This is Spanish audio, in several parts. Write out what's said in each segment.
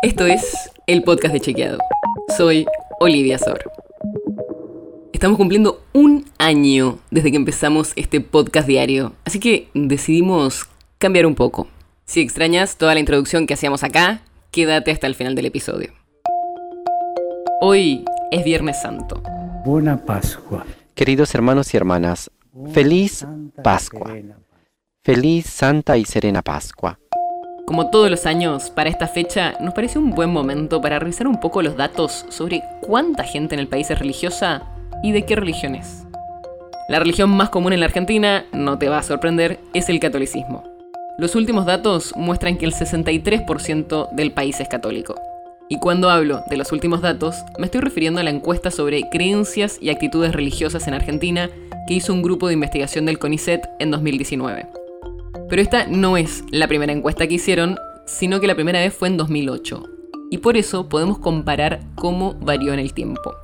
Esto es el podcast de Chequeado. Soy Olivia Sor. Estamos cumpliendo un año desde que empezamos este podcast diario, así que decidimos cambiar un poco. Si extrañas toda la introducción que hacíamos acá, quédate hasta el final del episodio. Hoy es Viernes Santo. Buena Pascua. Queridos hermanos y hermanas, feliz Pascua. Feliz Santa y Serena Pascua. Como todos los años, para esta fecha nos parece un buen momento para revisar un poco los datos sobre cuánta gente en el país es religiosa y de qué religión es. La religión más común en la Argentina, no te va a sorprender, es el catolicismo. Los últimos datos muestran que el 63% del país es católico. Y cuando hablo de los últimos datos, me estoy refiriendo a la encuesta sobre creencias y actitudes religiosas en Argentina que hizo un grupo de investigación del CONICET en 2019. Pero esta no es la primera encuesta que hicieron, sino que la primera vez fue en 2008. Y por eso podemos comparar cómo varió en el tiempo.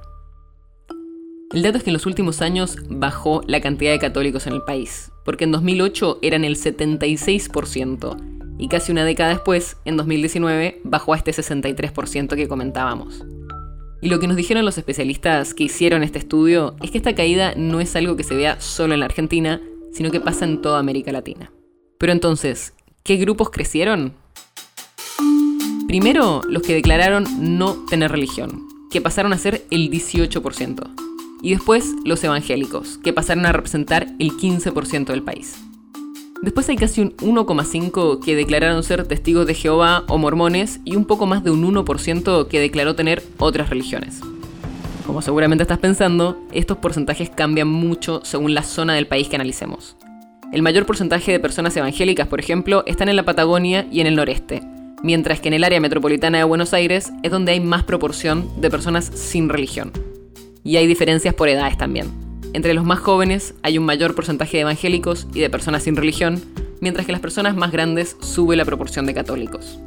El dato es que en los últimos años bajó la cantidad de católicos en el país, porque en 2008 eran el 76%, y casi una década después, en 2019, bajó a este 63% que comentábamos. Y lo que nos dijeron los especialistas que hicieron este estudio es que esta caída no es algo que se vea solo en la Argentina, sino que pasa en toda América Latina. Pero entonces, ¿qué grupos crecieron? Primero, los que declararon no tener religión, que pasaron a ser el 18%. Y después, los evangélicos, que pasaron a representar el 15% del país. Después hay casi un 1,5% que declararon ser testigos de Jehová o mormones y un poco más de un 1% que declaró tener otras religiones. Como seguramente estás pensando, estos porcentajes cambian mucho según la zona del país que analicemos. El mayor porcentaje de personas evangélicas, por ejemplo, están en la Patagonia y en el noreste, mientras que en el área metropolitana de Buenos Aires es donde hay más proporción de personas sin religión. Y hay diferencias por edades también. Entre los más jóvenes hay un mayor porcentaje de evangélicos y de personas sin religión, mientras que las personas más grandes sube la proporción de católicos.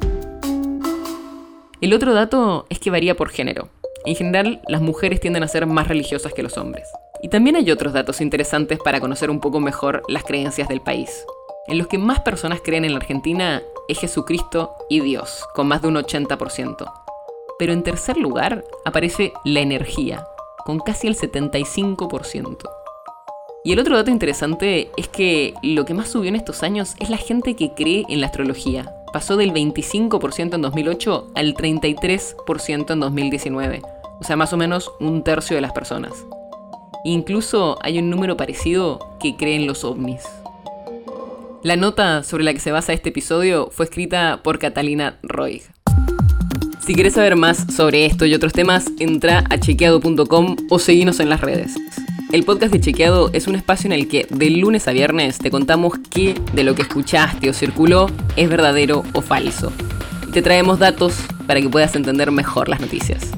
El otro dato es que varía por género. En general, las mujeres tienden a ser más religiosas que los hombres. Y también hay otros datos interesantes para conocer un poco mejor las creencias del país. En los que más personas creen en la Argentina es Jesucristo y Dios, con más de un 80%. Pero en tercer lugar aparece la energía, con casi el 75%. Y el otro dato interesante es que lo que más subió en estos años es la gente que cree en la astrología. Pasó del 25% en 2008 al 33% en 2019. O sea, más o menos un tercio de las personas. Incluso hay un número parecido que creen los ovnis. La nota sobre la que se basa este episodio fue escrita por Catalina Roig. Si quieres saber más sobre esto y otros temas, entra a chequeado.com o seguinos en las redes. El podcast de Chequeado es un espacio en el que de lunes a viernes te contamos qué de lo que escuchaste o circuló es verdadero o falso. te traemos datos para que puedas entender mejor las noticias.